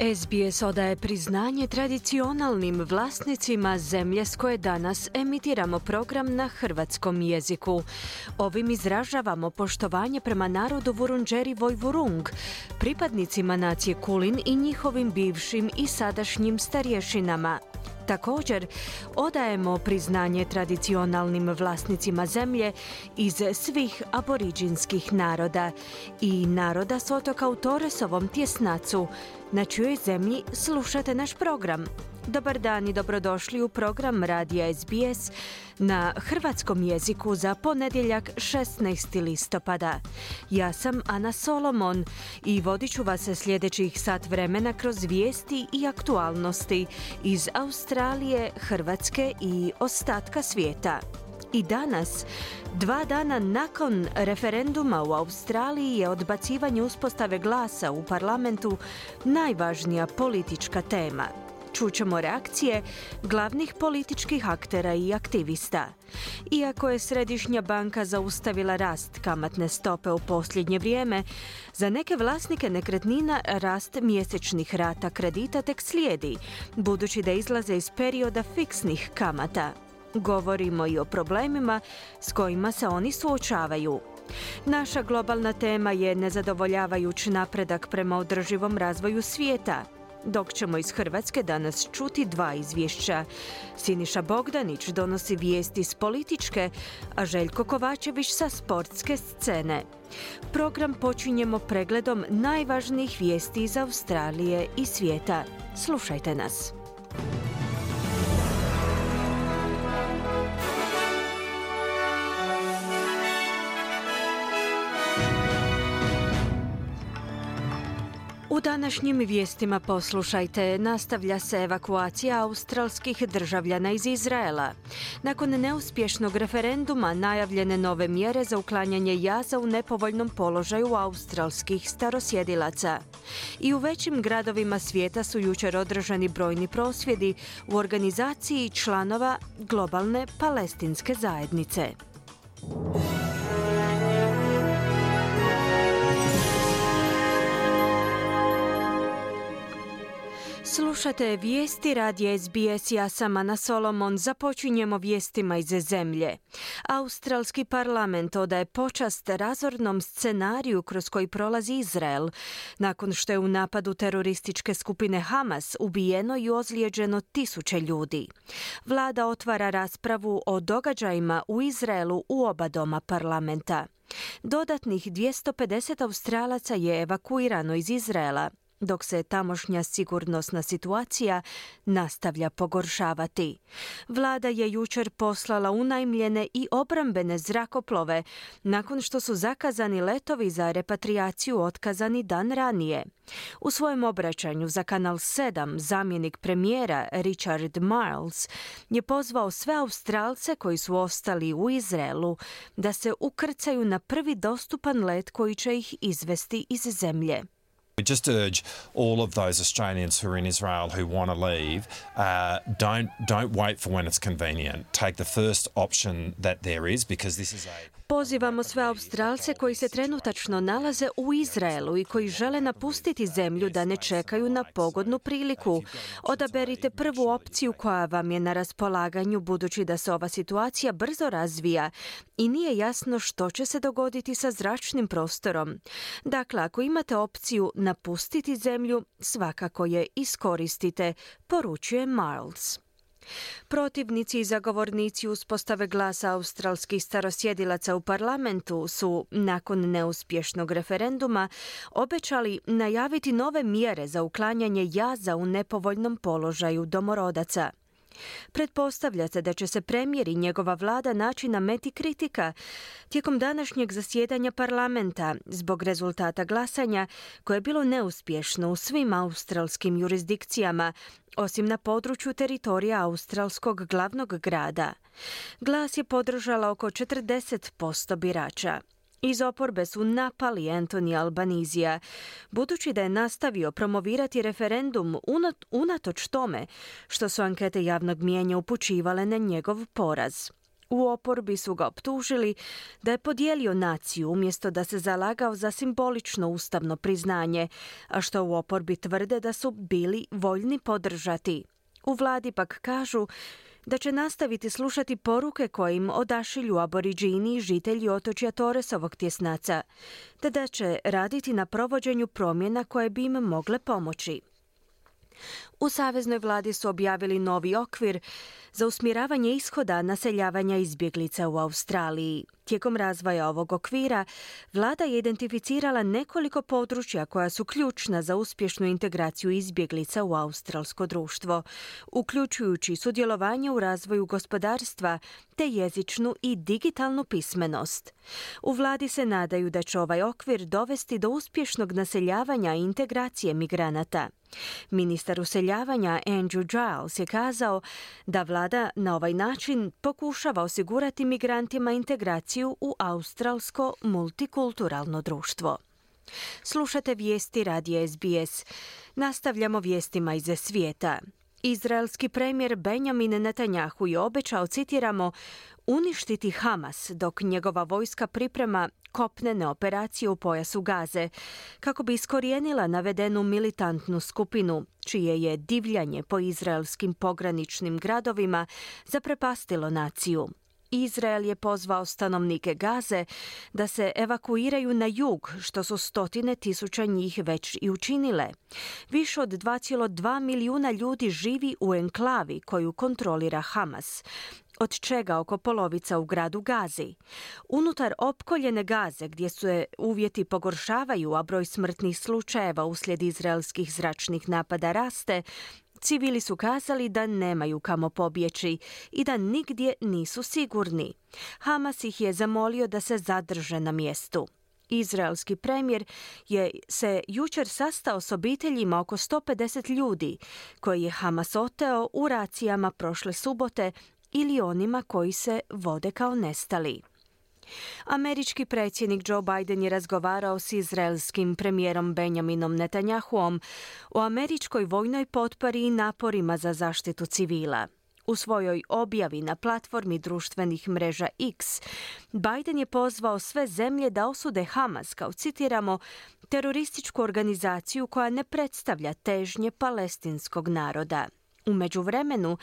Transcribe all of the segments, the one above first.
SBS odaje priznanje tradicionalnim vlasnicima zemlje s koje danas emitiramo program na hrvatskom jeziku. Ovim izražavamo poštovanje prema narodu Vurunđeri Vojvurung, pripadnicima nacije Kulin i njihovim bivšim i sadašnjim starješinama. Također, odajemo priznanje tradicionalnim vlasnicima zemlje iz svih aboriđinskih naroda i naroda s otoka u Toresovom tjesnacu, na čijoj zemlji slušate naš program. Dobar dan i dobrodošli u program Radija SBS na hrvatskom jeziku za ponedjeljak 16. listopada. Ja sam Ana Solomon i vodit ću vas sljedećih sat vremena kroz vijesti i aktualnosti iz Australije, Hrvatske i ostatka svijeta. I danas, dva dana nakon referenduma u Australiji je odbacivanje uspostave glasa u parlamentu najvažnija politička tema. Čućemo reakcije glavnih političkih aktera i aktivista. Iako je Središnja banka zaustavila rast kamatne stope u posljednje vrijeme, za neke vlasnike nekretnina rast mjesečnih rata kredita tek slijedi, budući da izlaze iz perioda fiksnih kamata. Govorimo i o problemima s kojima se oni suočavaju. Naša globalna tema je nezadovoljavajući napredak prema održivom razvoju svijeta, dok ćemo iz Hrvatske danas čuti dva izvješća. Siniša Bogdanić donosi vijesti s političke, a Željko Kovačević sa sportske scene. Program počinjemo pregledom najvažnijih vijesti iz Australije i svijeta. Slušajte nas. Današnjim vijestima poslušajte, nastavlja se evakuacija australskih državljana iz Izraela. Nakon neuspješnog referenduma najavljene nove mjere za uklanjanje jaza u nepovoljnom položaju australskih starosjedilaca. I u većim gradovima svijeta su jučer održani brojni prosvjedi u organizaciji članova globalne palestinske zajednice. Slušate vijesti radija SBS, ja sam Ana Solomon, započinjemo vijestima iz zemlje. Australski parlament odaje počast razornom scenariju kroz koji prolazi Izrael, nakon što je u napadu terorističke skupine Hamas ubijeno i ozlijeđeno tisuće ljudi. Vlada otvara raspravu o događajima u Izraelu u oba doma parlamenta. Dodatnih 250 Australaca je evakuirano iz Izraela, dok se tamošnja sigurnosna situacija nastavlja pogoršavati. Vlada je jučer poslala unajmljene i obrambene zrakoplove nakon što su zakazani letovi za repatriaciju otkazani dan ranije. U svojem obraćanju za Kanal 7 zamjenik premijera Richard Miles je pozvao sve Australce koji su ostali u Izraelu da se ukrcaju na prvi dostupan let koji će ih izvesti iz zemlje. We just urge all of those Australians who are in Israel who want to leave, uh, don't don't wait for when it's convenient. Take the first option that there is because this is a Pozivamo sve Australce koji se trenutačno nalaze u Izraelu i koji žele napustiti zemlju da ne čekaju na pogodnu priliku. Odaberite prvu opciju koja vam je na raspolaganju budući da se ova situacija brzo razvija i nije jasno što će se dogoditi sa zračnim prostorom. Dakle, ako imate opciju napustiti zemlju, svakako je iskoristite, poručuje Miles. Protivnici i zagovornici uspostave glasa australskih starosjedilaca u parlamentu su, nakon neuspješnog referenduma, obećali najaviti nove mjere za uklanjanje jaza u nepovoljnom položaju domorodaca. Pretpostavlja se da će se premijer i njegova vlada naći na meti kritika tijekom današnjeg zasjedanja parlamenta zbog rezultata glasanja koje je bilo neuspješno u svim australskim jurisdikcijama, osim na području teritorija australskog glavnog grada. Glas je podržala oko 40% birača. Iz oporbe su napali Antoni Albanizija, budući da je nastavio promovirati referendum unatoč tome što su ankete javnog mijenja upućivale na njegov poraz. U oporbi su ga optužili da je podijelio naciju umjesto da se zalagao za simbolično ustavno priznanje, a što u oporbi tvrde da su bili voljni podržati. U vladi pak kažu da će nastaviti slušati poruke kojim odašilju aboriđini i žitelji otočja Toresovog tjesnaca, te da će raditi na provođenju promjena koje bi im mogle pomoći. U Saveznoj vladi su objavili novi okvir za usmjeravanje ishoda naseljavanja izbjeglica u Australiji. Tijekom razvoja ovog okvira, vlada je identificirala nekoliko područja koja su ključna za uspješnu integraciju izbjeglica u australsko društvo, uključujući sudjelovanje u razvoju gospodarstva te jezičnu i digitalnu pismenost. U vladi se nadaju da će ovaj okvir dovesti do uspješnog naseljavanja i integracije migranata. Ministar useljavanja Andrew Giles je kazao da vlada na ovaj način pokušava osigurati migrantima integraciju u australsko multikulturalno društvo. Slušate vijesti radija SBS. Nastavljamo vijestima iz svijeta. Izraelski premijer Benjamin Netanjahu je obećao, citiramo, uništiti Hamas dok njegova vojska priprema kopnene operacije u pojasu Gaze kako bi iskorijenila navedenu militantnu skupinu čije je divljanje po izraelskim pograničnim gradovima zaprepastilo naciju. Izrael je pozvao stanovnike Gaze da se evakuiraju na jug, što su stotine tisuća njih već i učinile. Više od 2,2 milijuna ljudi živi u enklavi koju kontrolira Hamas, od čega oko polovica u gradu Gazi. Unutar opkoljene Gaze, gdje se uvjeti pogoršavaju, a broj smrtnih slučajeva uslijed izraelskih zračnih napada raste, Civili su kazali da nemaju kamo pobjeći i da nigdje nisu sigurni. Hamas ih je zamolio da se zadrže na mjestu. Izraelski premijer je se jučer sastao s obiteljima oko 150 ljudi koji je Hamas oteo u racijama prošle subote ili onima koji se vode kao nestali. Američki predsjednik Joe Biden je razgovarao s izraelskim premijerom Benjaminom Netanjahuom o američkoj vojnoj potpori i naporima za zaštitu civila. U svojoj objavi na platformi društvenih mreža X, Biden je pozvao sve zemlje da osude Hamas, kao citiramo, terorističku organizaciju koja ne predstavlja težnje palestinskog naroda. U međuvremenu,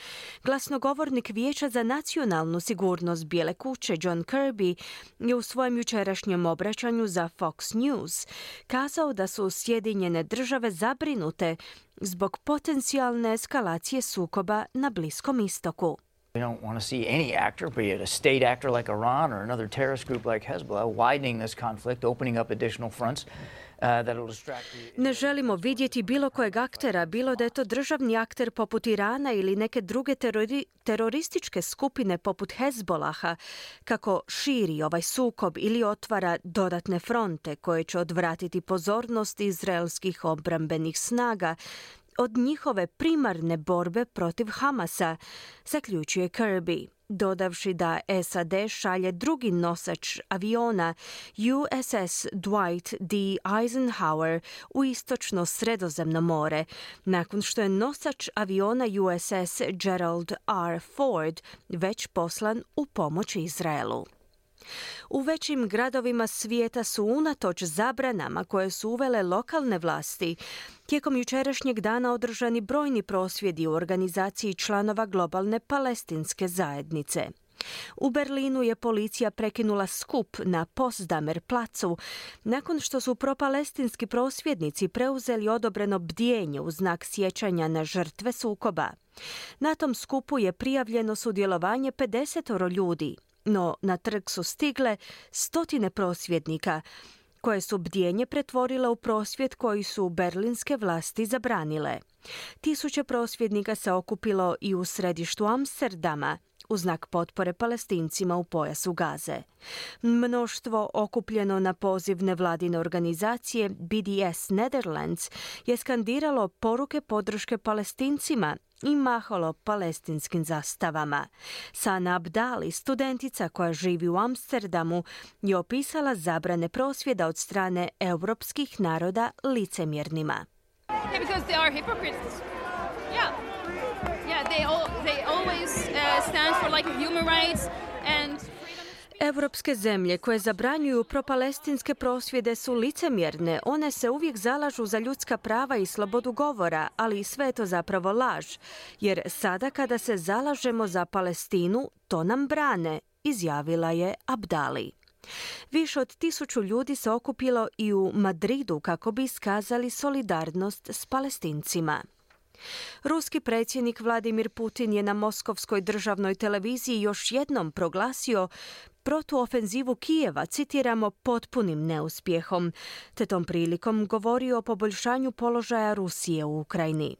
glasnogovornik Vijeća za nacionalnu sigurnost Bijele kuće John Kirby je u svojem jučerašnjem obraćanju za Fox News kazao da su Sjedinjene države zabrinute zbog potencijalne eskalacije sukoba na Bliskom istoku. We don't want to see any actor, be it a state actor like Iran or another terrorist group like Hezbollah, widening this conflict, opening up additional fronts. Ne želimo vidjeti bilo kojeg aktera, bilo da je to državni akter poput Irana ili neke druge terorističke skupine poput Hezbolaha, kako širi ovaj sukob ili otvara dodatne fronte koje će odvratiti pozornost izraelskih obrambenih snaga od njihove primarne borbe protiv Hamasa, zaključuje Kirby dodavši da SAD šalje drugi nosač aviona USS Dwight D. Eisenhower u istočno sredozemno more, nakon što je nosač aviona USS Gerald R. Ford već poslan u pomoć Izraelu. U većim gradovima svijeta su unatoč zabranama koje su uvele lokalne vlasti, tijekom jučerašnjeg dana održani brojni prosvjedi u organizaciji članova globalne palestinske zajednice. U Berlinu je policija prekinula skup na Postdamer placu nakon što su propalestinski prosvjednici preuzeli odobreno bdjenje u znak sjećanja na žrtve sukoba. Na tom skupu je prijavljeno sudjelovanje 50 ljudi, no na trg su stigle stotine prosvjednika, koje su bdjenje pretvorile u prosvjed koji su berlinske vlasti zabranile. Tisuće prosvjednika se okupilo i u središtu Amsterdama, u znak potpore palestincima u pojasu Gaze. Mnoštvo okupljeno na poziv nevladine organizacije BDS Netherlands je skandiralo poruke podrške palestincima i mahalo palestinskim zastavama. Sana Abdali, studentica koja živi u Amsterdamu, je opisala zabrane prosvjeda od strane europskih naroda licemjernima. Yeah, because they are hypocrites. Yeah. Yeah, they, all, they always stand for like human rights and Europske zemlje koje zabranjuju propalestinske prosvjede su licemjerne. One se uvijek zalažu za ljudska prava i slobodu govora, ali sve je to zapravo laž. Jer sada kada se zalažemo za Palestinu, to nam brane, izjavila je Abdali. Više od tisuću ljudi se okupilo i u Madridu kako bi iskazali solidarnost s palestincima. Ruski predsjednik Vladimir Putin je na Moskovskoj državnoj televiziji još jednom proglasio protuofenzivu Kijeva, citiramo, potpunim neuspjehom, te tom prilikom govorio o poboljšanju položaja Rusije u Ukrajini.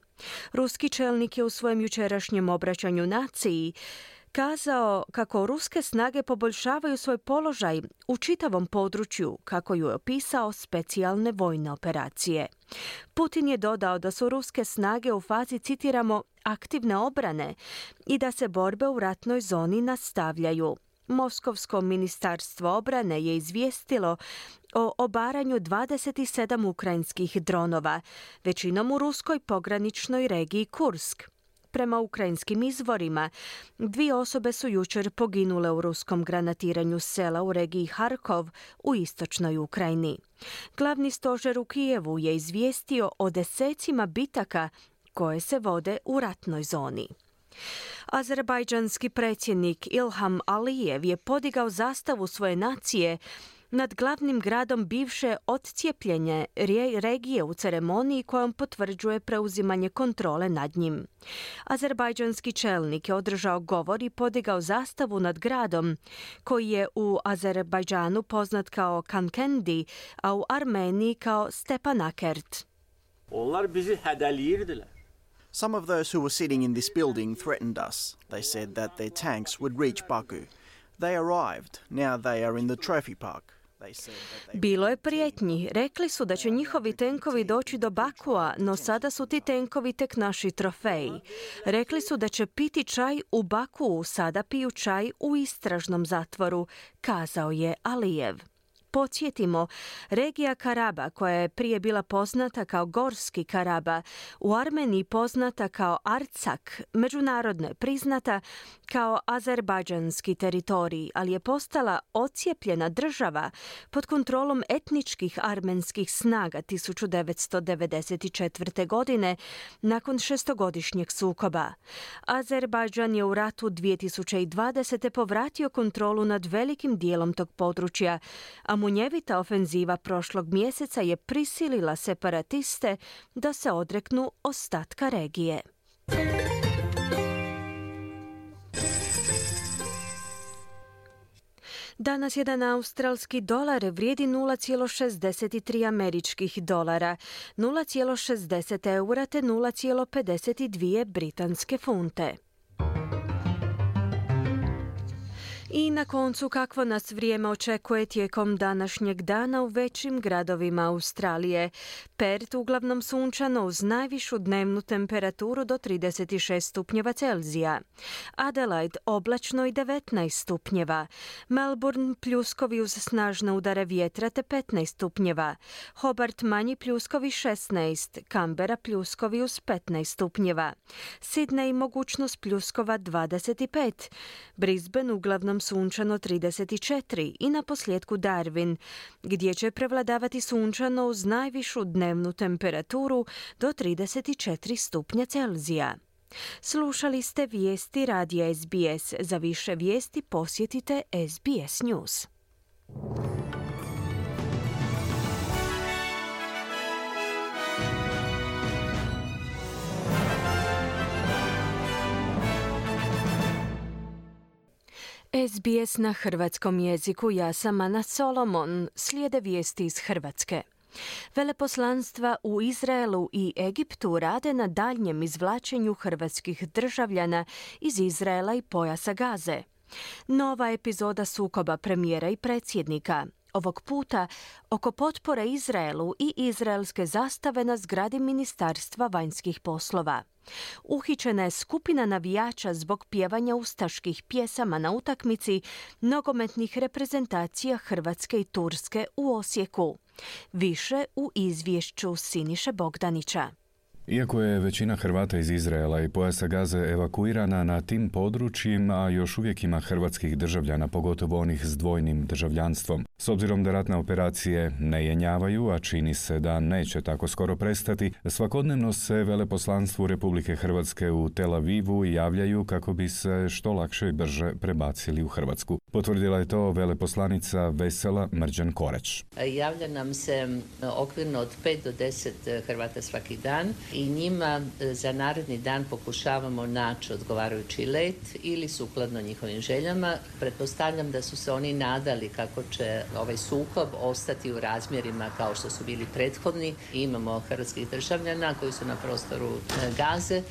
Ruski čelnik je u svojem jučerašnjem obraćanju naciji kazao kako ruske snage poboljšavaju svoj položaj u čitavom području, kako ju je opisao specijalne vojne operacije. Putin je dodao da su ruske snage u fazi, citiramo, aktivne obrane i da se borbe u ratnoj zoni nastavljaju. Moskovsko ministarstvo obrane je izvijestilo o obaranju 27 ukrajinskih dronova, većinom u ruskoj pograničnoj regiji Kursk. Prema ukrajinskim izvorima, dvije osobe su jučer poginule u ruskom granatiranju sela u regiji Harkov u istočnoj Ukrajini. Glavni stožer u Kijevu je izvijestio o desecima bitaka koje se vode u ratnoj zoni. Azerbajdžanski predsjednik Ilham Alijev je podigao zastavu svoje nacije nad glavnim gradom bivše odcijepljenje regije u ceremoniji kojom potvrđuje preuzimanje kontrole nad njim. Azerbajdžanski čelnik je održao govor i podigao zastavu nad gradom koji je u Azerbajdžanu poznat kao Kankendi, a u Armeniji kao Stepanakert. Onlar bizi Some of those who were sitting in this building threatened us. They said that their tanks would reach Baku. They arrived. Now they are in the trophy park. Bilo je prijetnji. Rekli su da će njihovi tenkovi doći do Bakua, no sada su ti tenkovi tek naši trofeji. Rekli su da će piti čaj u Bakuu, sada piju čaj u istražnom zatvoru, kazao je Alijev. Podsjetimo, regija Karaba, koja je prije bila poznata kao Gorski Karaba, u Armeniji poznata kao Arcak, međunarodno je priznata kao azerbajdžanski teritorij, ali je postala ocijepljena država pod kontrolom etničkih armenskih snaga 1994. godine nakon šestogodišnjeg sukoba. Azerbajdžan je u ratu 2020. povratio kontrolu nad velikim dijelom tog područja, a munjevita ofenziva prošlog mjeseca je prisilila separatiste da se odreknu ostatka regije. Danas jedan australski dolar vrijedi 0,63 američkih dolara, 0,60 eura te 0,52 britanske funte. I na koncu kakvo nas vrijeme očekuje tijekom današnjeg dana u većim gradovima Australije. Perth uglavnom sunčano uz najvišu dnevnu temperaturu do 36 stupnjeva Celzija. Adelaide oblačno i 19 stupnjeva. Melbourne pljuskovi uz snažne udare vjetra te 15 stupnjeva. Hobart manji pljuskovi 16. Canberra pljuskovi uz 15 stupnjeva. Sydney mogućnost pljuskova 25. Brisbane uglavnom sunčano 34 i na posljedku Darwin, gdje će prevladavati sunčano uz najvišu dnevnu temperaturu do 34 stupnja Celzija. Slušali ste vijesti radija SBS. Za više vijesti posjetite SBS News. SBS na hrvatskom jeziku ja sam Ana Solomon. Slijede vijesti iz Hrvatske. Veleposlanstva u Izraelu i Egiptu rade na daljnjem izvlačenju hrvatskih državljana iz Izraela i pojasa Gaze. Nova epizoda sukoba premijera i predsjednika. Ovog puta oko potpore Izraelu i izraelske zastave na zgradi Ministarstva vanjskih poslova. Uhićena je skupina navijača zbog pjevanja ustaških pjesama na utakmici nogometnih reprezentacija Hrvatske i Turske u Osijeku. Više u izvješću Siniše Bogdanića. Iako je većina Hrvata iz Izraela i pojasa Gaze evakuirana na tim područjima, još uvijek ima hrvatskih državljana, pogotovo onih s dvojnim državljanstvom. S obzirom da ratne operacije ne jenjavaju, a čini se da neće tako skoro prestati, svakodnevno se veleposlanstvu Republike Hrvatske u Tel Avivu javljaju kako bi se što lakše i brže prebacili u Hrvatsku. Potvrdila je to veleposlanica Vesela Mrđan Koreć. Javlja nam se okvirno od 5 do 10 Hrvata svaki dan i njima e, za naredni dan pokušavamo naći odgovarajući let ili sukladno njihovim željama. Pretpostavljam da su se oni nadali kako će ovaj sukob ostati u razmjerima kao što su bili prethodni. Imamo hrvatskih državljana koji su na prostoru e, Gaze.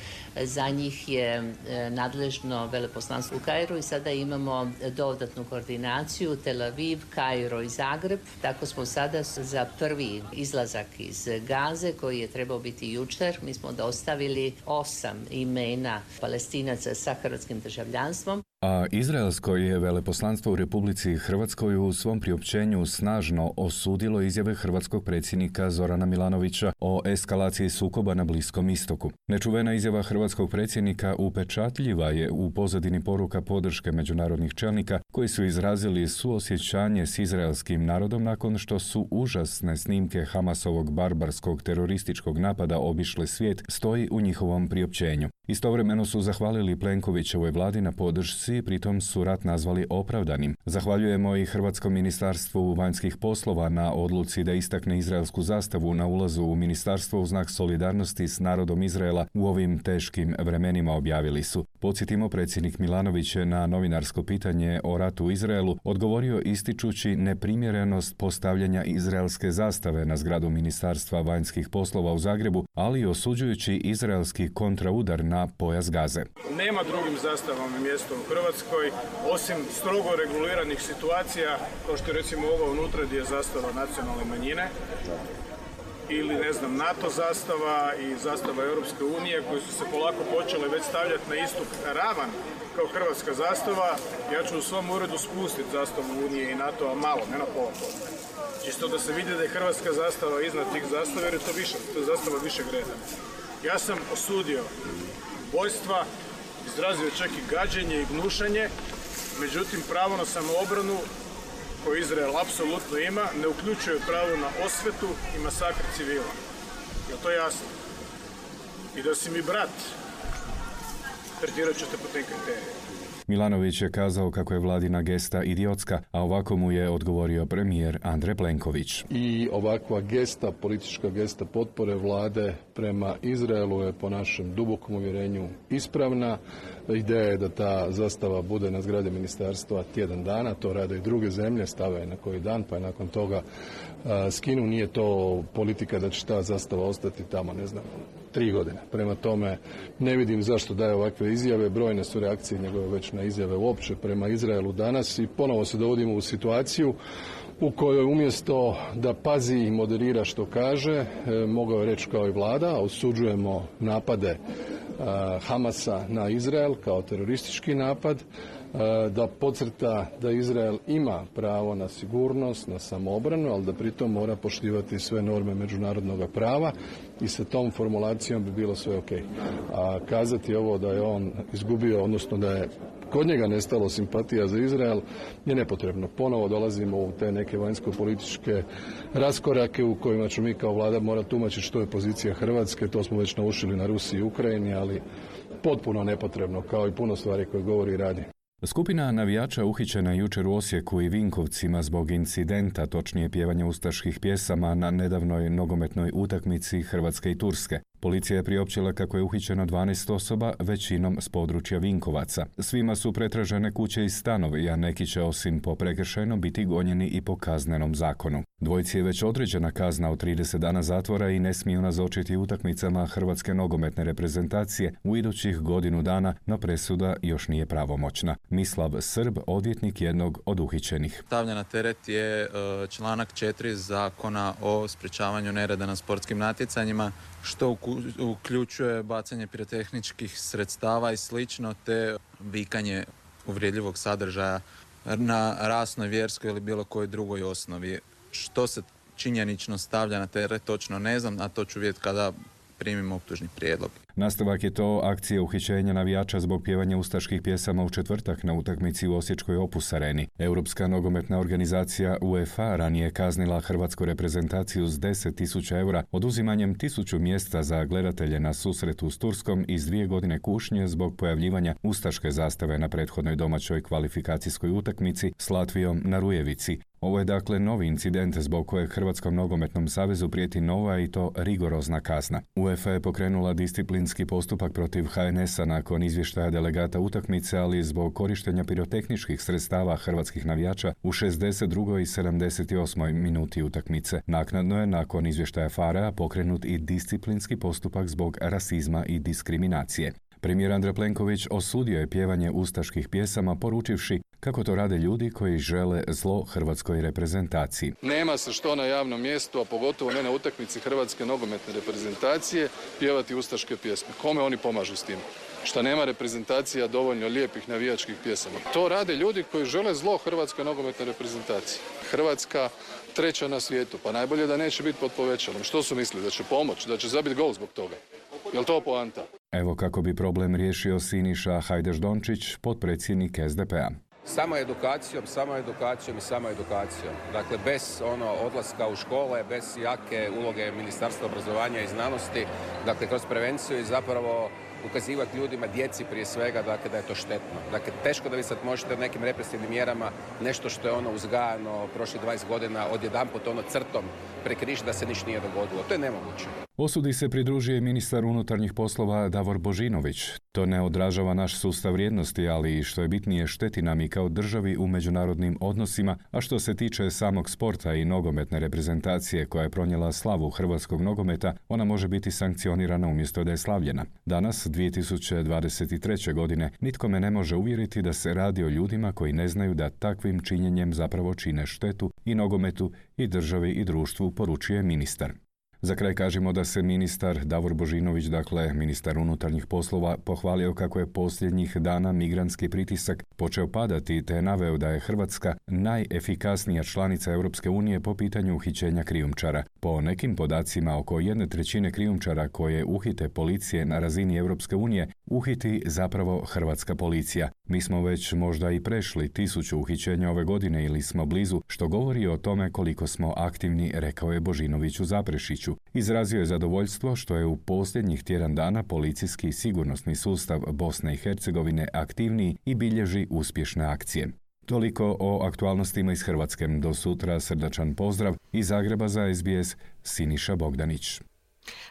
Za njih je e, nadležno veleposlanstvo u Kairu i sada imamo dodatnu koordinaciju Tel Aviv, Kairo i Zagreb. Tako smo sada za prvi izlazak iz Gaze koji je trebao biti jučer mi smo dostavili osam imena palestinaca sa hrvatskim državljanstvom. A Izraelsko je veleposlanstvo u Republici Hrvatskoj u svom priopćenju snažno osudilo izjave hrvatskog predsjednika Zorana Milanovića o eskalaciji sukoba na Bliskom istoku. Nečuvena izjava hrvatskog predsjednika upečatljiva je u pozadini poruka podrške međunarodnih čelnika koji su izrazili suosjećanje s izraelskim narodom nakon što su užasne snimke Hamasovog barbarskog terorističkog napada obišle svijet stoji u njihovom priopćenju. Istovremeno su zahvalili Plenkovićevoj vladi na podršci, pritom su rat nazvali opravdanim. Zahvaljujemo i Hrvatskom ministarstvu vanjskih poslova na odluci da istakne izraelsku zastavu na ulazu u ministarstvo u znak solidarnosti s narodom Izraela u ovim teškim vremenima objavili su. Podsjetimo, predsjednik Milanović je na novinarsko pitanje o ratu u Izraelu odgovorio ističući neprimjerenost postavljanja izraelske zastave na zgradu Ministarstva vanjskih poslova u Zagrebu, ali osuđujući izraelski kontraudar na pojas gaze. Nema drugim zastavama mjesto u Hrvatskoj, osim strogo reguliranih situacija, kao što recimo ova unutra gdje je zastava nacionalne manjine, ili ne znam NATO zastava i zastava Europske unije koji su se polako počele već stavljati na istu ravan kao hrvatska zastava. Ja ću u svom uredu spustiti zastavu Unije i NATO-a malo, ne na pola pola. Čisto da se vidi da je hrvatska zastava iznad tih zastava jer je to više, to je zastava više greda. Ja sam osudio ubojstva, izrazio čak i gađenje i gnušanje, međutim pravo na samoobranu koje Izrael apsolutno ima ne uključuje pravo na osvetu i masakr civila. Je to jasno? I da si mi brat, tretirat ću te po tim kriterijima. Milanović je kazao kako je vladina gesta idiotska, a ovako mu je odgovorio premijer Andre Plenković. I ovakva gesta, politička gesta potpore vlade prema Izraelu je po našem dubokom uvjerenju ispravna. Ideja je da ta zastava bude na zgradi ministarstva tjedan dana, to rade i druge zemlje, stave na koji dan, pa je nakon toga skinu. Nije to politika da će ta zastava ostati tamo, ne znam, tri godine. Prema tome ne vidim zašto daje ovakve izjave. Brojne su reakcije njegove već na izjave uopće prema Izraelu danas i ponovo se dovodimo u situaciju u kojoj umjesto da pazi i moderira što kaže, e, mogao je reći kao i vlada, osuđujemo napade Hamasa na Izrael kao teroristički napad, da podcrta da Izrael ima pravo na sigurnost, na samoobranu, ali da pritom mora poštivati sve norme međunarodnog prava i sa tom formulacijom bi bilo sve ok. A kazati ovo da je on izgubio, odnosno da je kod njega nestalo simpatija za Izrael je nepotrebno. Ponovo dolazimo u te neke vanjsko-političke raskorake u kojima ćemo mi kao vlada morati tumačiti što je pozicija Hrvatske. To smo već naučili na Rusiji i Ukrajini, ali potpuno nepotrebno kao i puno stvari koje govori i radi. Skupina navijača uhićena jučer u Osijeku i Vinkovcima zbog incidenta, točnije pjevanja ustaških pjesama na nedavnoj nogometnoj utakmici Hrvatske i Turske. Policija je priopćila kako je uhićeno 12 osoba, većinom s područja Vinkovaca. Svima su pretražene kuće i stanovi, a neki će osim po prekršajnom biti gonjeni i po kaznenom zakonu. Dvojci je već određena kazna od 30 dana zatvora i ne smiju nazočiti utakmicama Hrvatske nogometne reprezentacije u idućih godinu dana, no presuda još nije pravomoćna. Mislav Srb, odvjetnik jednog od uhićenih. Stavlja na teret je e, članak 4 zakona o sprječavanju nereda na sportskim natjecanjima, što uključuje bacanje pirotehničkih sredstava i slično, te vikanje uvrijedljivog sadržaja na rasnoj, vjerskoj ili bilo kojoj drugoj osnovi. Što se činjenično stavlja na teret, točno ne znam, a to ću vidjeti kada primimo optužni prijedlog. Nastavak je to akcija uhićenja navijača zbog pjevanja ustaških pjesama u četvrtak na utakmici u Osječkoj Opus Areni. Europska nogometna organizacija UEFA ranije kaznila hrvatsku reprezentaciju s 10.000 eura oduzimanjem tisuću mjesta za gledatelje na susretu s Turskom iz dvije godine kušnje zbog pojavljivanja ustaške zastave na prethodnoj domaćoj kvalifikacijskoj utakmici s Latvijom na Rujevici. Ovo je dakle novi incident zbog kojeg Hrvatskom nogometnom savezu prijeti nova i to rigorozna kazna. UEFA je pokrenula disciplinski postupak protiv HNS-a nakon izvještaja delegata utakmice, ali zbog korištenja pirotehničkih sredstava hrvatskih navijača u 62. i 78. minuti utakmice. Naknadno je nakon izvještaja FARA pokrenut i disciplinski postupak zbog rasizma i diskriminacije. Premijer Andrej Plenković osudio je pjevanje ustaških pjesama poručivši kako to rade ljudi koji žele zlo hrvatskoj reprezentaciji. Nema se što na javnom mjestu, a pogotovo ne na utakmici hrvatske nogometne reprezentacije, pjevati ustaške pjesme. Kome oni pomažu s tim? Šta nema reprezentacija dovoljno lijepih navijačkih pjesama. To rade ljudi koji žele zlo hrvatskoj nogometnoj reprezentaciji. Hrvatska treća na svijetu, pa najbolje da neće biti pod povećalom. Što su mislili? Da će pomoć? Da će zabiti gol zbog toga? Jel to poanta? Evo kako bi problem riješio Siniša Hajdeš-Dončić, potpredsjednik SDP-a. Samo edukacijom, samo edukacijom i samo edukacijom. Dakle, bez ono odlaska u škole, bez jake uloge Ministarstva obrazovanja i znanosti, dakle, kroz prevenciju i zapravo ukazivati ljudima, djeci prije svega, dakle, da je to štetno. Dakle, teško da vi sad možete nekim represivnim mjerama nešto što je ono uzgajano prošli 20 godina odjedanput ono crtom prekriš da se ništa nije dogodilo. To je nemoguće. Osudi se pridružuje ministar unutarnjih poslova Davor Božinović. To ne odražava naš sustav vrijednosti, ali što je bitnije šteti nam i kao državi u međunarodnim odnosima, a što se tiče samog sporta i nogometne reprezentacije koja je pronijela slavu hrvatskog nogometa, ona može biti sankcionirana umjesto da je slavljena. Danas, 2023. godine, nitko me ne može uvjeriti da se radi o ljudima koji ne znaju da takvim činjenjem zapravo čine štetu i nogometu i državi i društvu, poručuje ministar. Za kraj kažemo da se ministar Davor Božinović, dakle ministar unutarnjih poslova, pohvalio kako je posljednjih dana migrantski pritisak počeo padati te je naveo da je Hrvatska najefikasnija članica Europske unije po pitanju uhićenja krijumčara. Po nekim podacima oko jedne trećine krijumčara koje uhite policije na razini Europske unije uhiti zapravo hrvatska policija. Mi smo već možda i prešli tisuću uhićenja ove godine ili smo blizu, što govori o tome koliko smo aktivni, rekao je Božinović u Zaprešiću. Izrazio je zadovoljstvo što je u posljednjih tjedan dana policijski sigurnosni sustav Bosne i Hercegovine aktivniji i bilježi uspješne akcije. Toliko o aktualnostima iz Hrvatske. Do sutra srdačan pozdrav iz Zagreba za SBS Siniša Bogdanić.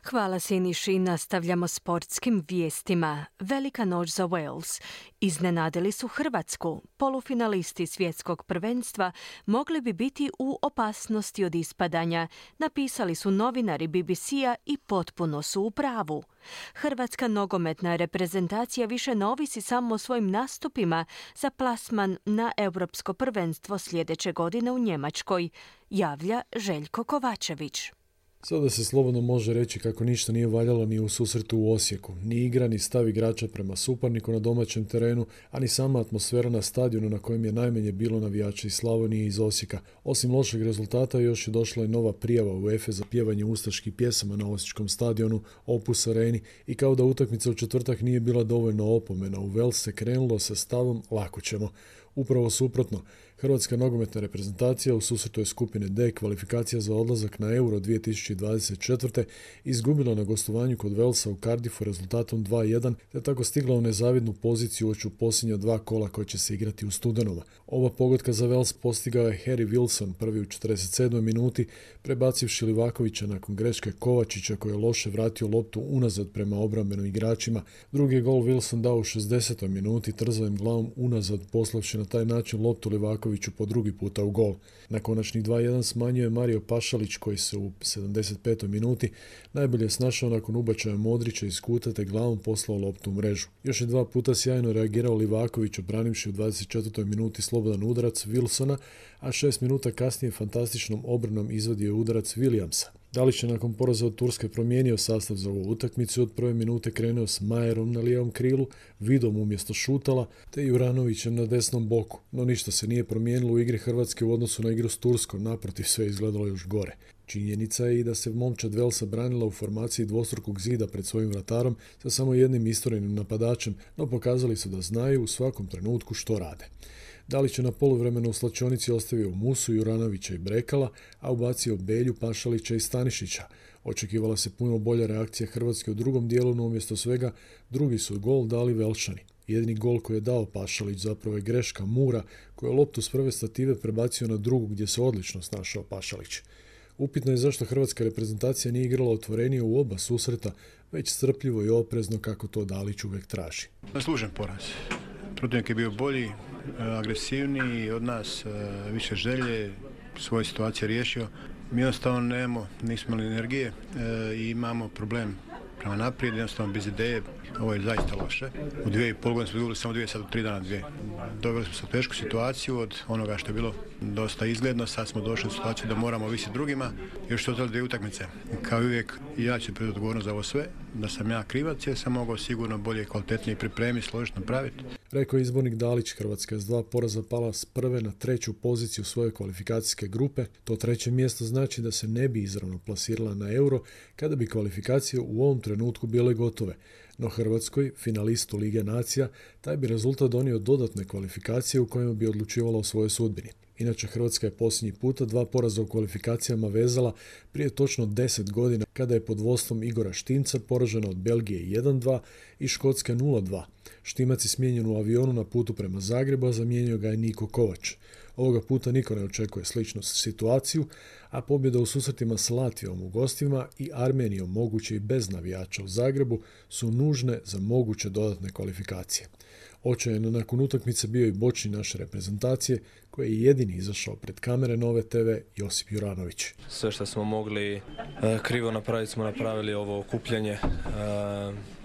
Hvala Siniši. Nastavljamo sportskim vijestima. Velika noć za Wales. Iznenadili su Hrvatsku. Polufinalisti svjetskog prvenstva mogli bi biti u opasnosti od ispadanja. Napisali su novinari BBC-a i potpuno su u pravu. Hrvatska nogometna reprezentacija više ne ovisi samo o svojim nastupima za plasman na europsko prvenstvo sljedeće godine u Njemačkoj, javlja Željko Kovačević. Sada se slobodno može reći kako ništa nije valjalo ni u susretu u Osijeku. Ni igra, ni stav igrača prema suparniku na domaćem terenu, a ni sama atmosfera na stadionu na kojem je najmanje bilo navijača iz Slavonije iz Osijeka. Osim lošeg rezultata još je došla i nova prijava u EFE za pjevanje ustaških pjesama na Osječkom stadionu, Opus Areni i kao da utakmica u četvrtak nije bila dovoljno opomena. U Vel se krenulo sa stavom lako ćemo. Upravo suprotno, Hrvatska nogometna reprezentacija u susretoj skupine D kvalifikacija za odlazak na Euro 2024. izgubila na gostovanju kod Velsa u Cardiffu rezultatom 2-1 te tako stigla u nezavidnu poziciju oču posljednja dva kola koje će se igrati u studenoma. Ova pogodka za Vels postigao je Harry Wilson prvi u 47. minuti prebacivši Livakovića nakon greške Kovačića koji je loše vratio loptu unazad prema obrambenim igračima. Drugi je gol Wilson dao u 60. minuti trzavim glavom unazad poslavši na taj način loptu Livakoviću po drugi puta u gol. Na konačnih 2-1 smanjuje Mario Pašalić koji se u 75. minuti najbolje snašao nakon ubačaja Modrića iz kuta te glavom poslao loptu u mrežu. Još je dva puta sjajno reagirao Livaković obranivši u 24. minuti slobodan udarac Wilsona, a šest minuta kasnije fantastičnom obranom izvadio udarac Williamsa. Dalić je nakon poraza od Turske promijenio sastav za ovu utakmicu od prve minute krenuo s Majerom na lijevom krilu, Vidom umjesto Šutala te Juranovićem na desnom boku. No ništa se nije promijenilo u igri Hrvatske u odnosu na igru s Turskom, naprotiv sve izgledalo još gore. Činjenica je i da se momčad Velsa branila u formaciji dvostrukog zida pred svojim vratarom sa samo jednim istorenim napadačem, no pokazali su da znaju u svakom trenutku što rade. Dalić je na poluvremenu u slačionici ostavio Musu, Juranovića i Brekala, a ubacio Belju, Pašalića i Stanišića. Očekivala se puno bolja reakcija Hrvatske u drugom dijelu, no umjesto svega drugi su gol dali Velšani. Jedini gol koji je dao Pašalić zapravo je greška Mura koja je loptu s prve stative prebacio na drugu gdje se odlično snašao Pašalić. Upitno je zašto hrvatska reprezentacija nije igrala otvorenije u oba susreta, već strpljivo i oprezno kako to Dalić uvijek traži. Zaslužen poraz. Protivnik je bio bolji, agresivniji od nas, e, više želje, svoje situacije riješio. Mi jednostavno nemamo, nismo imali energije e, i imamo problem prema naprijed, jednostavno bez ideje. Ovo je zaista loše. U dvije i pol godine smo dobili samo dvije, sad u tri dana dvije. Doveli smo se tešku situaciju od onoga što je bilo dosta izgledno. Sad smo došli u situaciju da moramo visiti drugima. Još su to dvije utakmice. Kao i uvijek, ja ću pred odgovornost za ovo sve. Da sam ja krivac jer sam mogao sigurno bolje i kvalitetnije pripremiti, složiti, napraviti. Rekao je izbornik Dalić Hrvatska je s dva poraza pala s prve na treću poziciju svoje kvalifikacijske grupe. To treće mjesto znači da se ne bi izravno plasirala na euro kada bi kvalifikacije u ovom trenutku bile gotove. No Hrvatskoj, finalistu Lige nacija, taj bi rezultat donio dodatne kvalifikacije u kojima bi odlučivala o svojoj sudbini. Inače, Hrvatska je posljednji puta dva poraza u kvalifikacijama vezala prije točno 10 godina kada je pod vodstvom Igora Štinca poražena od Belgije 1-2 i Škotske 0-2. Štimac je smijenjen u avionu na putu prema Zagrebu, zamijenio ga je Niko Kovač. Ovoga puta niko ne očekuje sličnu situaciju, a pobjeda u susretima s Latvijom u gostima i Armenijom moguće i bez navijača u Zagrebu su nužne za moguće dodatne kvalifikacije. Očajno nakon utakmice bio i bočni naše reprezentacije koji je jedini izašao pred kamere Nove TV Josip Juranović. Sve što smo mogli e, krivo napraviti smo napravili ovo okupljanje. E,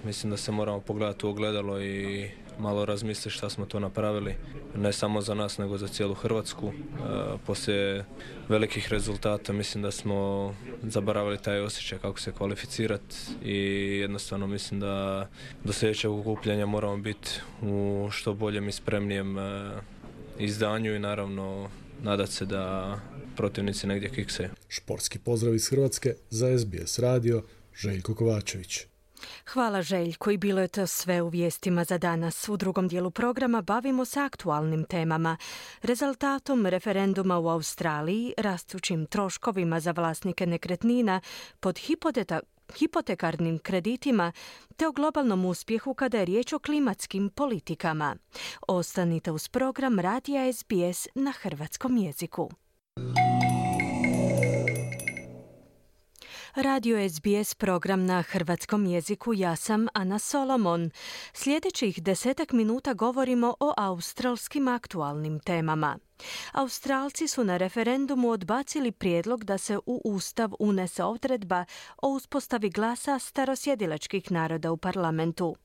mislim da se moramo pogledati u ogledalo i malo razmisliti šta smo to napravili, ne samo za nas nego za cijelu Hrvatsku. E, poslije velikih rezultata mislim da smo zaboravili taj osjećaj kako se kvalificirati i jednostavno mislim da do sljedećeg okupljanja moramo biti u što boljem i spremnijem e, izdanju i naravno nadat se da protivnici negdje kiksaju. Športski pozdrav iz Hrvatske za SBS radio Željko Kovačević. Hvala Željko i bilo je to sve u vijestima za danas. U drugom dijelu programa bavimo se aktualnim temama. Rezultatom referenduma u Australiji, rastućim troškovima za vlasnike nekretnina pod hipotekarnim kreditima te o globalnom uspjehu kada je riječ o klimatskim politikama. Ostanite uz program Radija SBS na hrvatskom jeziku. Radio SBS program na hrvatskom jeziku ja sam Ana Solomon. Sljedećih desetak minuta govorimo o australskim aktualnim temama. Australci su na referendumu odbacili prijedlog da se u Ustav unese odredba o uspostavi glasa starosjedilačkih naroda u parlamentu.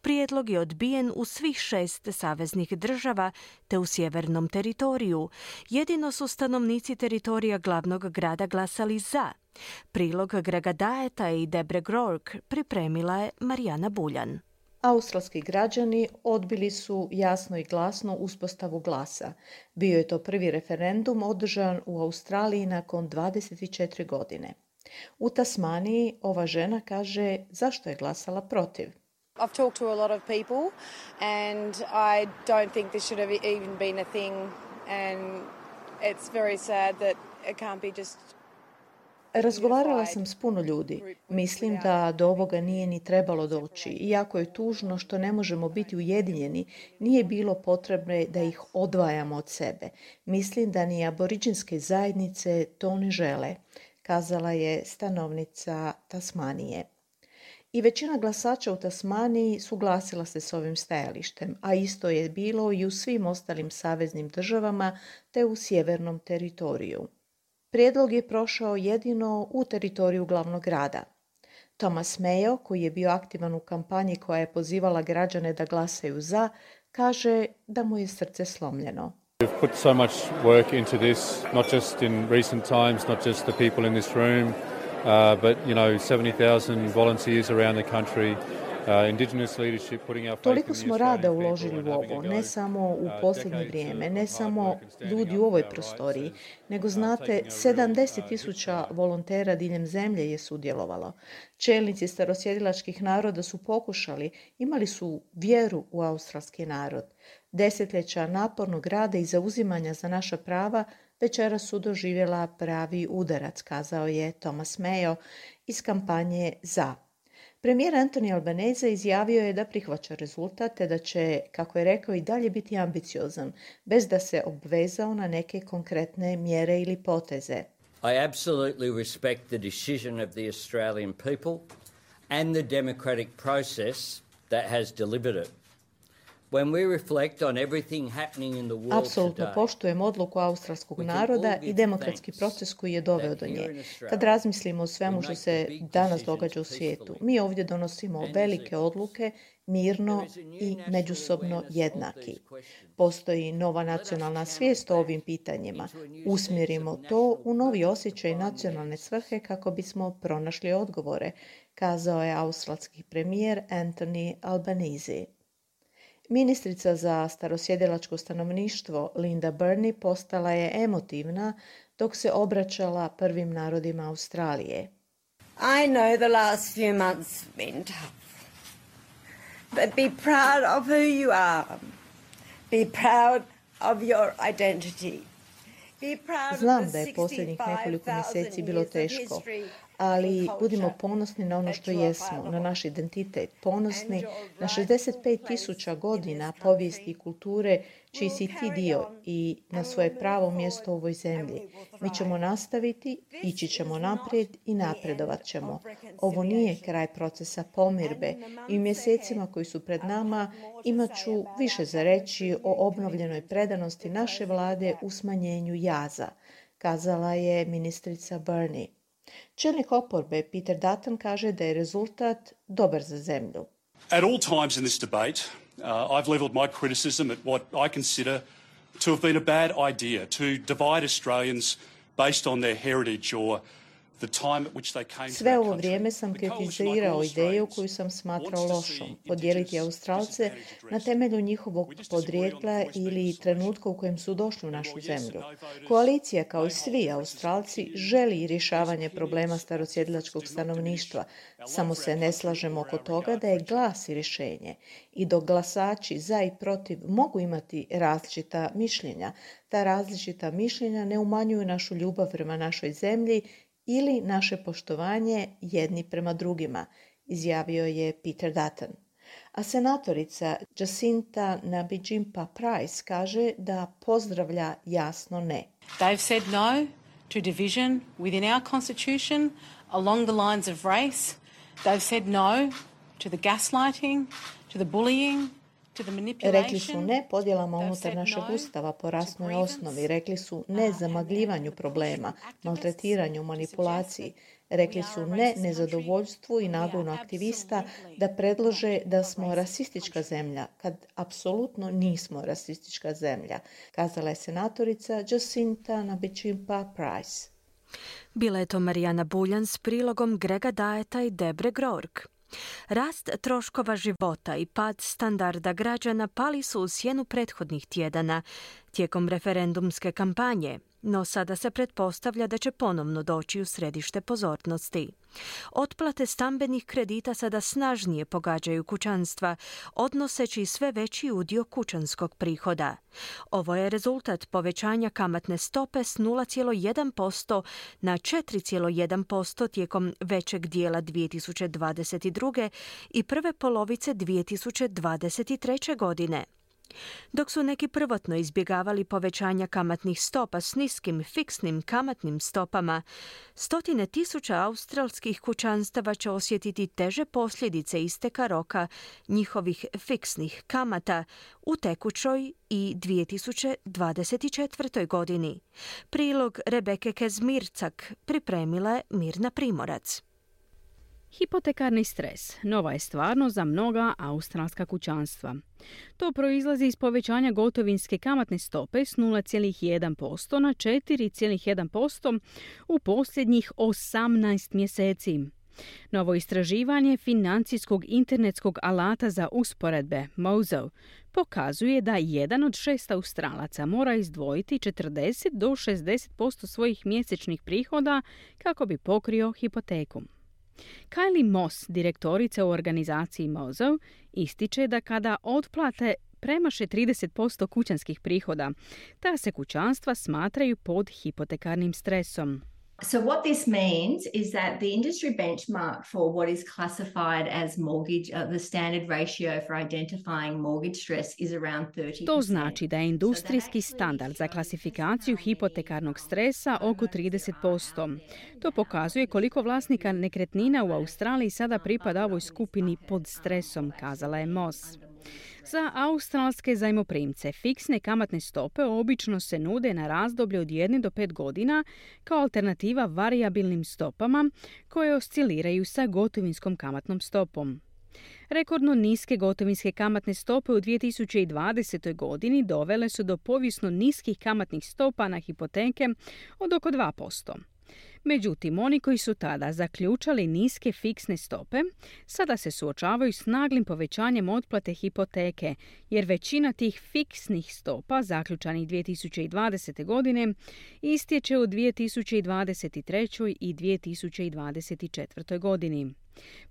Prijedlog je odbijen u svih šest saveznih država te u sjevernom teritoriju. Jedino su stanovnici teritorija glavnog grada glasali za. Prilog Grega Daeta i Debre Grork pripremila je Marijana Buljan. Australski građani odbili su jasno i glasno uspostavu glasa. Bio je to prvi referendum održan u Australiji nakon 24 godine. U Tasmaniji ova žena kaže zašto je glasala protiv. I've talked to a lot of people and I don't think this should have even been a thing and it's very sad that it can't be just Razgovarala sam s puno ljudi. Mislim da do ovoga nije ni trebalo doći. Iako je tužno što ne možemo biti ujedinjeni, nije bilo potrebno da ih odvajamo od sebe. Mislim da ni aboriđinske zajednice to ne žele, kazala je stanovnica Tasmanije. I većina glasača u Tasmaniji suglasila se s ovim stajalištem, a isto je bilo i u svim ostalim saveznim državama te u sjevernom teritoriju. Prijedlog je prošao jedino u teritoriju glavnog grada. Thomas Mayo, koji je bio aktivan u kampanji koja je pozivala građane da glasaju za, kaže da mu je srce slomljeno. We've put so much work into this, not just in recent times, not just the people in this room, uh, but you know, 70,000 volunteers around the country, Toliko smo rada uložili u ovo, ne samo u uh, posljednje vrijeme, ne samo ljudi u ovoj prostoriji, nego uh, znate, 70 tisuća volontera diljem zemlje je sudjelovalo. Čelnici starosjedilačkih naroda su pokušali, imali su vjeru u australski narod. Desetljeća napornog rada i zauzimanja za naša prava večera su doživjela pravi udarac, kazao je Thomas Mayo iz kampanje za Premijer Antoni Albanese izjavio je da prihvaća rezultat te da će, kako je rekao, i dalje biti ambiciozan, bez da se obvezao na neke konkretne mjere ili poteze. I absolutely respect the decision of the Australian people and the democratic process that has delivered it. Apsolutno poštujem odluku australskog naroda i demokratski proces koji je doveo do nje. Kad razmislimo o svemu što se danas događa u svijetu, mi ovdje donosimo velike odluke mirno i međusobno jednaki. Postoji nova nacionalna svijest o ovim pitanjima. Usmjerimo to u novi osjećaj nacionalne svrhe kako bismo pronašli odgovore, kazao je australski premijer Anthony Albanese. Ministrica za starosjedelačko stanovništvo Linda Burney postala je emotivna dok se obraćala prvim narodima Australije. I know the last few months have been tough. But be proud of who you are. Be proud of your identity. Znam da je posljednjih nekoliko mjeseci bilo teško, ali budimo ponosni na ono što jesmo, na naš identitet, ponosni na 65 tisuća godina povijesti i kulture čiji si ti dio i na svoje pravo mjesto u ovoj zemlji. Mi ćemo nastaviti, ići ćemo naprijed i napredovat ćemo. Ovo nije kraj procesa pomirbe i u mjesecima koji su pred nama imat ću više za reći o obnovljenoj predanosti naše vlade u smanjenju jaza, kazala je ministrica Bernie. Čelnik oporbe Peter Dutton kaže da je rezultat dobar za zemlju. At all times in this debate, uh, I've levelled my criticism at what I consider to have been a bad idea to divide Australians based on their heritage or Sve ovo vrijeme sam kritizirao ideju koju sam smatrao lošom, podijeliti Australce na temelju njihovog podrijetla ili trenutka u kojem su došli u našu zemlju. Koalicija, kao i svi Australci, želi rješavanje problema starosjedlačkog stanovništva, samo se ne slažemo oko toga da je glas i rješenje. I dok glasači za i protiv mogu imati različita mišljenja, ta različita mišljenja ne umanjuju našu ljubav prema našoj zemlji ili naše poštovanje jedni prema drugima, izjavio je Peter Dutton. A senatorica Jacinta Nabijimpa Price kaže da pozdravlja jasno ne. They've said no to division within our constitution along the lines of race. They've said no to the gaslighting, to the bullying, Rekli su ne podjelama unutar našeg ustava po rasnoj osnovi. Rekli su ne zamagljivanju problema, maltretiranju, manipulaciji. Rekli su ne nezadovoljstvu i nagonu aktivista da predlože da smo rasistička zemlja, kad apsolutno nismo rasistička zemlja, kazala je senatorica Jacinta Nabičimpa Price. Bila je to Marijana Buljan s prilogom Grega Dajeta i Debre Grork. Rast troškova života i pad standarda građana pali su u sjenu prethodnih tjedana. Tijekom referendumske kampanje, no sada se pretpostavlja da će ponovno doći u središte pozornosti. Otplate stambenih kredita sada snažnije pogađaju kućanstva, odnoseći sve veći udio kućanskog prihoda. Ovo je rezultat povećanja kamatne stope s 0,1% na 4,1% tijekom većeg dijela 2022. i prve polovice 2023. godine. Dok su neki prvotno izbjegavali povećanja kamatnih stopa s niskim fiksnim kamatnim stopama, stotine tisuća australskih kućanstava će osjetiti teže posljedice isteka roka njihovih fiksnih kamata u tekućoj i 2024. godini. Prilog Rebeke Kezmircak pripremila je Mirna Primorac. Hipotekarni stres nova je stvarno za mnoga australska kućanstva. To proizlazi iz povećanja gotovinske kamatne stope s 0,1% na 4,1% u posljednjih 18 mjeseci. Novo istraživanje financijskog internetskog alata za usporedbe, Mozo, pokazuje da jedan od šest Australaca mora izdvojiti 40 do 60% svojih mjesečnih prihoda kako bi pokrio hipoteku. Kylie Moss, direktorica u organizaciji Mozo, ističe da kada otplate premaše 30% kućanskih prihoda, ta se kućanstva smatraju pod hipotekarnim stresom. So, what this means is that the industry benchmark for what is classified as mortgage, uh, the standard ratio for identifying mortgage stress is around 30%. To znači da je industrijski standard za klasifikaciju hipotekarnog stresa oko 30%. To pokazuje koliko vlasnika nekretnina u Australiji sada pripada ovoj skupini pod stresom, kazala je Moss. Za australske zajmoprimce fiksne kamatne stope obično se nude na razdoblje od 1 do 5 godina kao alternativa variabilnim stopama koje osciliraju sa gotovinskom kamatnom stopom. Rekordno niske gotovinske kamatne stope u 2020. godini dovele su do povijesno niskih kamatnih stopa na hipoteke od oko 2%. Međutim, oni koji su tada zaključali niske fiksne stope, sada se suočavaju s naglim povećanjem otplate hipoteke, jer većina tih fiksnih stopa zaključanih 2020. godine istječe u 2023. i 2024. godini.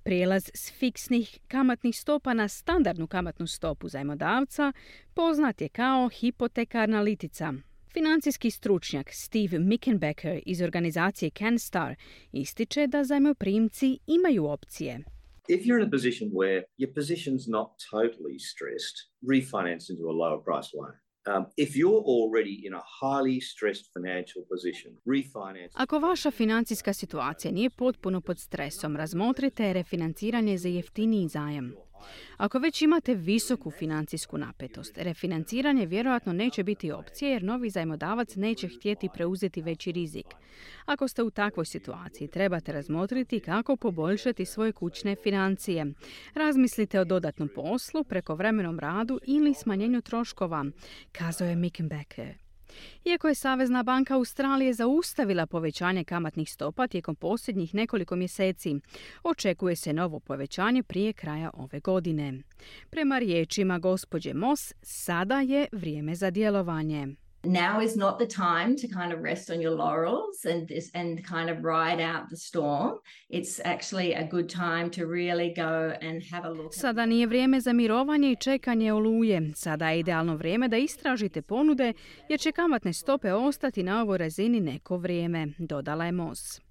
Prijelaz s fiksnih kamatnih stopa na standardnu kamatnu stopu zajmodavca poznat je kao hipotekarna litica. Financijski stručnjak Steve Mickenbecker iz organizacije CanStar ističe da zajmoprimci imaju opcije. If you're in a position where your position's not totally stressed, refinance into a lower price loan. Um, if you're already in a highly stressed financial position, refinance... Ako vaša financijska situacija nije potpuno pod stresom, razmotrite refinanciranje za jeftiniji zajam. Ako već imate visoku financijsku napetost, refinanciranje vjerojatno neće biti opcije jer novi zajmodavac neće htjeti preuzeti veći rizik. Ako ste u takvoj situaciji, trebate razmotriti kako poboljšati svoje kućne financije. Razmislite o dodatnom poslu, prekovremenom radu ili smanjenju troškova, kazao je Mickenbecker. Iako je Savezna banka Australije zaustavila povećanje kamatnih stopa tijekom posljednjih nekoliko mjeseci, očekuje se novo povećanje prije kraja ove godine. Prema riječima gospođe Moss, sada je vrijeme za djelovanje. Now is not the time to kind of rest on your laurels and this and kind of ride out the storm. It's actually a good time to really go and have a look. Sada nije vrijeme za mirovanje i čekanje oluje. Sada je idealno vrijeme da istražite ponude jer će kamatne stope ostati na ovoj razini neko vrijeme, dodala je Moss.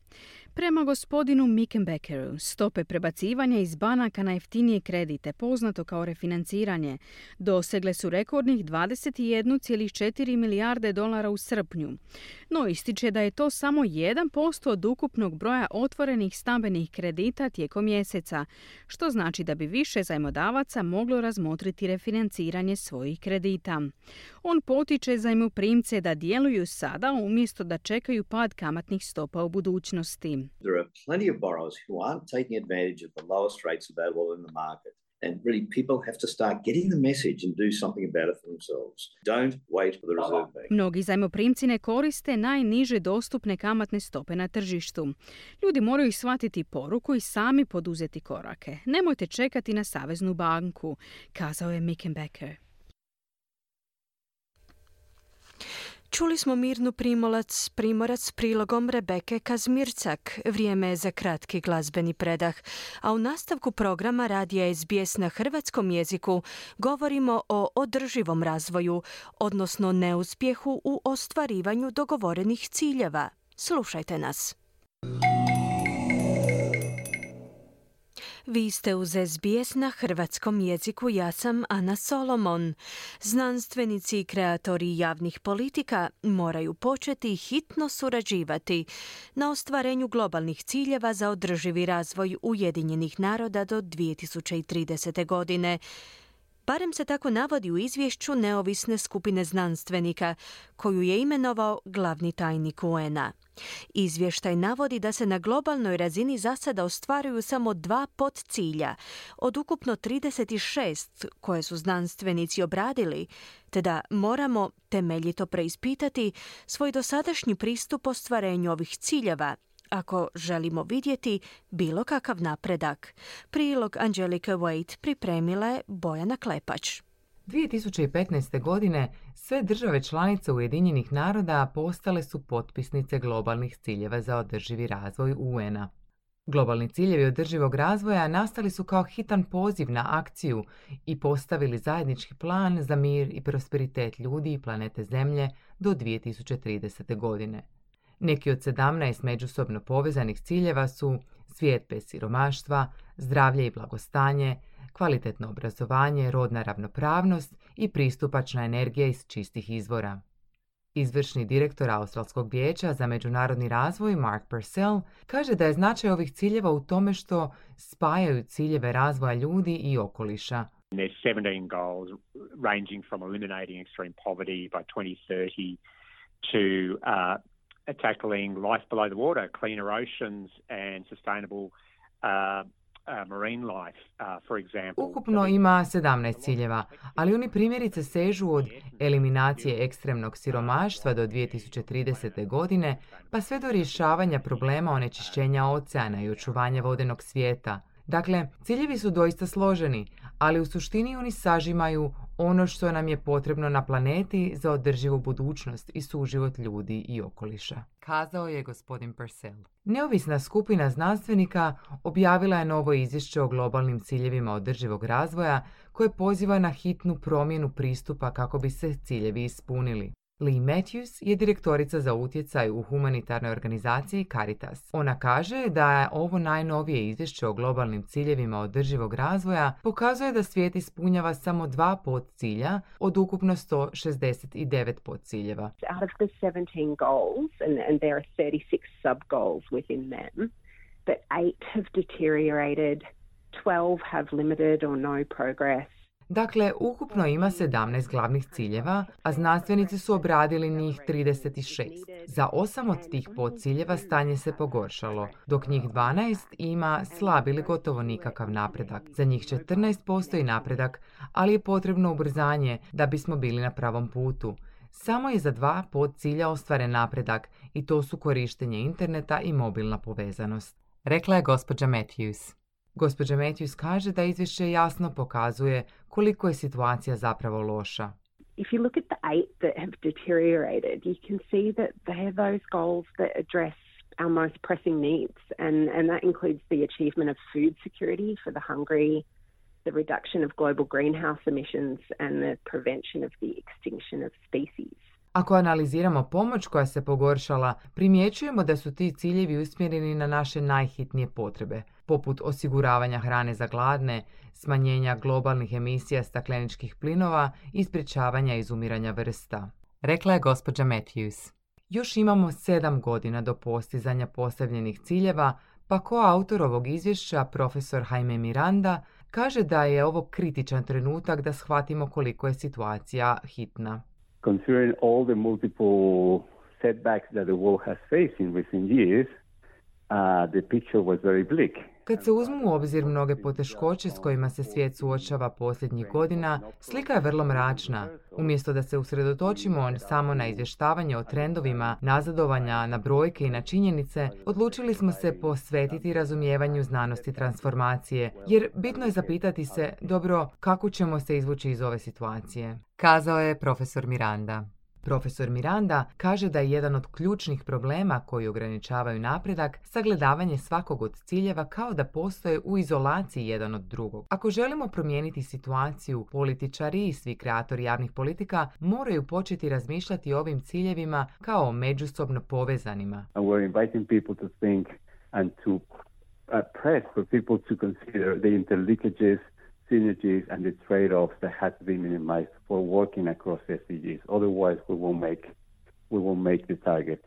Prema gospodinu Mickenbeckeru, stope prebacivanja iz banaka na jeftinije kredite, poznato kao refinanciranje, dosegle su rekordnih 21,4 milijarde dolara u srpnju. No ističe da je to samo 1% od ukupnog broja otvorenih stambenih kredita tijekom mjeseca, što znači da bi više zajmodavaca moglo razmotriti refinanciranje svojih kredita. On potiče zajmoprimce da djeluju sada umjesto da čekaju pad kamatnih stopa u budućnosti. There are plenty of borrowers who aren't taking advantage of the lowest rates available in the market. And really, people have to start getting the message and do something about it for themselves. Don't wait for the Reserve Bank. Mnogi zajmoprimci ne koriste najniže dostupne kamatne stope na tržištu. Ljudi moraju shvatiti poruku i sami poduzeti korake. Nemojte čekati na Saveznu banku, kazao je Mickenbecker. Čuli smo Mirnu Primolac, Primorac prilogom Rebeke Kazmircak. Vrijeme je za kratki glazbeni predah. A u nastavku programa Radija SBS na hrvatskom jeziku govorimo o održivom razvoju, odnosno neuspjehu u ostvarivanju dogovorenih ciljeva. Slušajte nas. Vi ste uz SBS na hrvatskom jeziku, ja sam Ana Solomon. Znanstvenici i kreatori javnih politika moraju početi hitno surađivati na ostvarenju globalnih ciljeva za održivi razvoj Ujedinjenih naroda do 2030. godine. Barem se tako navodi u izvješću neovisne skupine znanstvenika, koju je imenovao glavni tajnik UN-a. Izvještaj navodi da se na globalnoj razini za sada ostvaruju samo dva podcilja od ukupno 36 koje su znanstvenici obradili, te da moramo temeljito preispitati svoj dosadašnji pristup ostvarenju ovih ciljeva ako želimo vidjeti bilo kakav napredak. Prilog Angelika Wade pripremila je Bojana Klepač. 2015. godine sve države članice Ujedinjenih naroda postale su potpisnice globalnih ciljeva za održivi razvoj UN-a. Globalni ciljevi održivog razvoja nastali su kao hitan poziv na akciju i postavili zajednički plan za mir i prosperitet ljudi i planete Zemlje do 2030. godine. Neki od 17 međusobno povezanih ciljeva su svijet bez siromaštva, zdravlje i blagostanje, kvalitetno obrazovanje, rodna ravnopravnost i pristupačna energija iz čistih izvora. Izvršni direktor Australskog vijeća za međunarodni razvoj Mark Purcell kaže da je značaj ovih ciljeva u tome što spajaju ciljeve razvoja ljudi i okoliša. There's 17 goals ranging from eliminating extreme poverty by 2030 to uh, tackling life below the water, cleaner oceans and sustainable uh, Ukupno ima 17 ciljeva, ali oni primjerice sežu od eliminacije ekstremnog siromaštva do 2030. godine, pa sve do rješavanja problema onečišćenja oceana i očuvanja vodenog svijeta. Dakle, ciljevi su doista složeni, ali u suštini oni sažimaju ono što nam je potrebno na planeti za održivu budućnost i suživot ljudi i okoliša. Kazao je gospodin Purcell. Neovisna skupina znanstvenika objavila je novo izvješće o globalnim ciljevima održivog razvoja koje poziva na hitnu promjenu pristupa kako bi se ciljevi ispunili. Lee Matthews je direktorica za utjecaj u humanitarnoj organizaciji Caritas. Ona kaže da ovo najnovije izvješće o globalnim ciljevima održivog razvoja pokazuje da svijet ispunjava samo dva podcilja od ukupno 169 podciljeva. Out of the 17 goals, and, and there are 36 sub-goals within them, but eight have deteriorated, 12 have limited or no progress, Dakle, ukupno ima 17 glavnih ciljeva, a znanstvenici su obradili njih 36. Za osam od tih podciljeva stanje se pogoršalo, dok njih 12 ima slab ili gotovo nikakav napredak. Za njih 14 postoji napredak, ali je potrebno ubrzanje da bismo bili na pravom putu. Samo je za dva podcilja ostvaren napredak i to su korištenje interneta i mobilna povezanost. Rekla je gospođa Matthews. Gospođa Matthews kaže da izvješće jasno pokazuje koliko je situacija zapravo loša. If you look at the eight that have deteriorated, you can see that they are those goals that address our most pressing needs, and, and that includes the achievement of food security for the hungry, the reduction of global greenhouse emissions, and the prevention of the extinction of species. Ako analiziramo pomoć koja se pogoršala, primjećujemo da su ti ciljevi usmjereni na naše najhitnije potrebe, poput osiguravanja hrane za gladne, smanjenja globalnih emisija stakleničkih plinova i sprječavanja izumiranja vrsta. Rekla je gospođa Matthews. Još imamo sedam godina do postizanja postavljenih ciljeva, pa ko autor ovog izvješća, profesor Jaime Miranda, kaže da je ovo kritičan trenutak da shvatimo koliko je situacija hitna. Considering all the multiple setbacks that the world has faced in recent years, uh, the picture was very bleak. Kad se uzmu u obzir mnoge poteškoće s kojima se svijet suočava posljednjih godina, slika je vrlo mračna. Umjesto da se usredotočimo samo na izvještavanje o trendovima, nazadovanja, na brojke i na činjenice, odlučili smo se posvetiti razumijevanju znanosti transformacije, jer bitno je zapitati se, dobro, kako ćemo se izvući iz ove situacije? Kazao je profesor Miranda. Profesor Miranda kaže da je jedan od ključnih problema koji ograničavaju napredak sagledavanje svakog od ciljeva kao da postoje u izolaciji jedan od drugog. Ako želimo promijeniti situaciju, političari i svi kreatori javnih politika moraju početi razmišljati o ovim ciljevima kao međusobno povezanima. and synergies and the trade-offs that have to be minimized for working across SDGs. Otherwise, we won't make we won't make the target.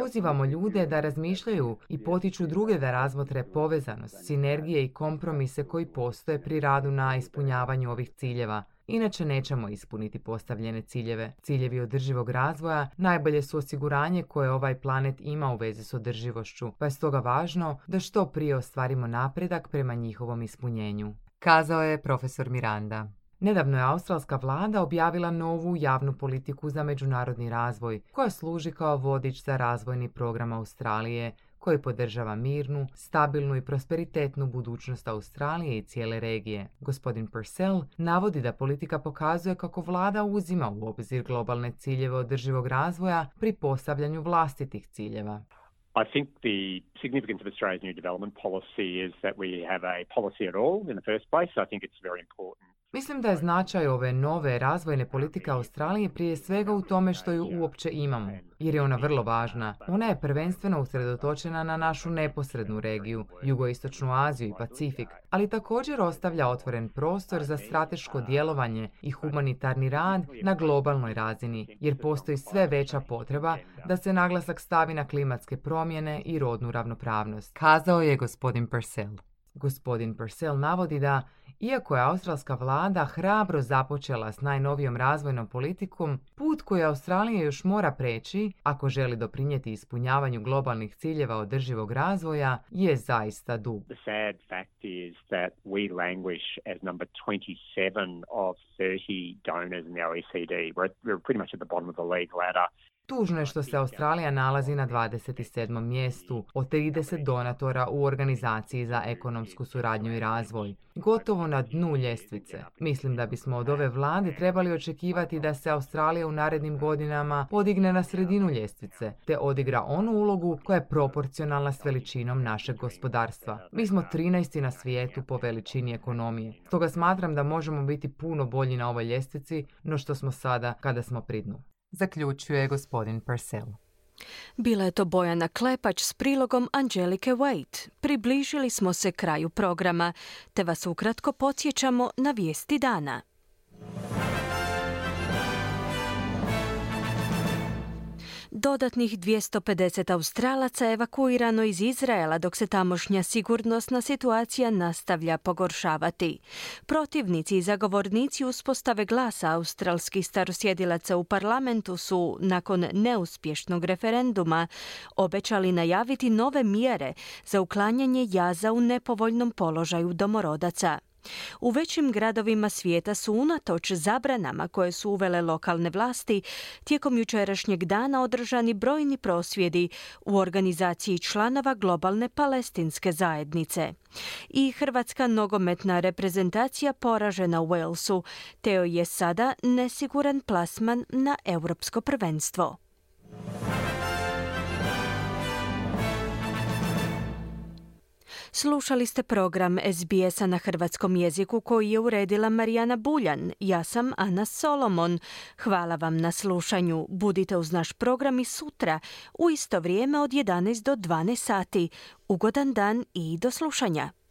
Pozivamo ljude da razmišljaju i potiču druge da razmotre povezanost, sinergije i kompromise koji postoje pri radu na ispunjavanju ovih ciljeva. Inače nećemo ispuniti postavljene ciljeve. Ciljevi održivog razvoja najbolje su osiguranje koje ovaj planet ima u vezi s održivošću, pa je stoga važno da što prije ostvarimo napredak prema njihovom ispunjenju kazao je profesor Miranda. Nedavno je australska vlada objavila novu javnu politiku za međunarodni razvoj, koja služi kao vodič za razvojni program Australije, koji podržava mirnu, stabilnu i prosperitetnu budućnost Australije i cijele regije. Gospodin Purcell navodi da politika pokazuje kako vlada uzima u obzir globalne ciljeve održivog razvoja pri postavljanju vlastitih ciljeva. I think the significance of Australia's new development policy is that we have a policy at all in the first place. I think it's very important Mislim da je značaj ove nove razvojne politike Australije prije svega u tome što ju uopće imamo, jer je ona vrlo važna. Ona je prvenstveno usredotočena na našu neposrednu regiju, jugoistočnu Aziju i Pacifik, ali također ostavlja otvoren prostor za strateško djelovanje i humanitarni rad na globalnoj razini, jer postoji sve veća potreba da se naglasak stavi na klimatske promjene i rodnu ravnopravnost, kazao je gospodin Purcell. Gospodin Purcell navodi da iako je australska vlada hrabro započela s najnovijom razvojnom politikom, put koji Australija još mora preći, ako želi doprinijeti ispunjavanju globalnih ciljeva održivog razvoja, je zaista dug. The sad fact is that we languish as number 27 of 30 donors in the OECD. We're, we're pretty much at the bottom of the league ladder. Tužno je što se Australija nalazi na 27. mjestu od 30 donatora u Organizaciji za ekonomsku suradnju i razvoj. Gotovo na dnu ljestvice. Mislim da bismo od ove vlade trebali očekivati da se Australija u narednim godinama podigne na sredinu ljestvice, te odigra onu ulogu koja je proporcionalna s veličinom našeg gospodarstva. Mi smo 13. na svijetu po veličini ekonomije. Stoga smatram da možemo biti puno bolji na ovoj ljestvici no što smo sada kada smo pri dnu zaključuje gospodin Purcell. Bila je to Bojana Klepač s prilogom Angelike Wade. Približili smo se kraju programa, te vas ukratko podsjećamo na vijesti dana. Dodatnih 250 Australaca evakuirano iz Izraela dok se tamošnja sigurnosna situacija nastavlja pogoršavati. Protivnici i zagovornici uspostave glasa australskih starosjedilaca u parlamentu su, nakon neuspješnog referenduma, obećali najaviti nove mjere za uklanjanje jaza u nepovoljnom položaju domorodaca. U većim gradovima svijeta su unatoč zabranama koje su uvele lokalne vlasti tijekom jučerašnjeg dana održani brojni prosvjedi u organizaciji članova globalne palestinske zajednice. I hrvatska nogometna reprezentacija poražena u Walesu, te je sada nesiguran plasman na europsko prvenstvo. Slušali ste program SBS-a na hrvatskom jeziku koji je uredila Marijana Buljan. Ja sam Ana Solomon. Hvala vam na slušanju. Budite uz naš program i sutra u isto vrijeme od 11 do 12 sati. Ugodan dan i do slušanja.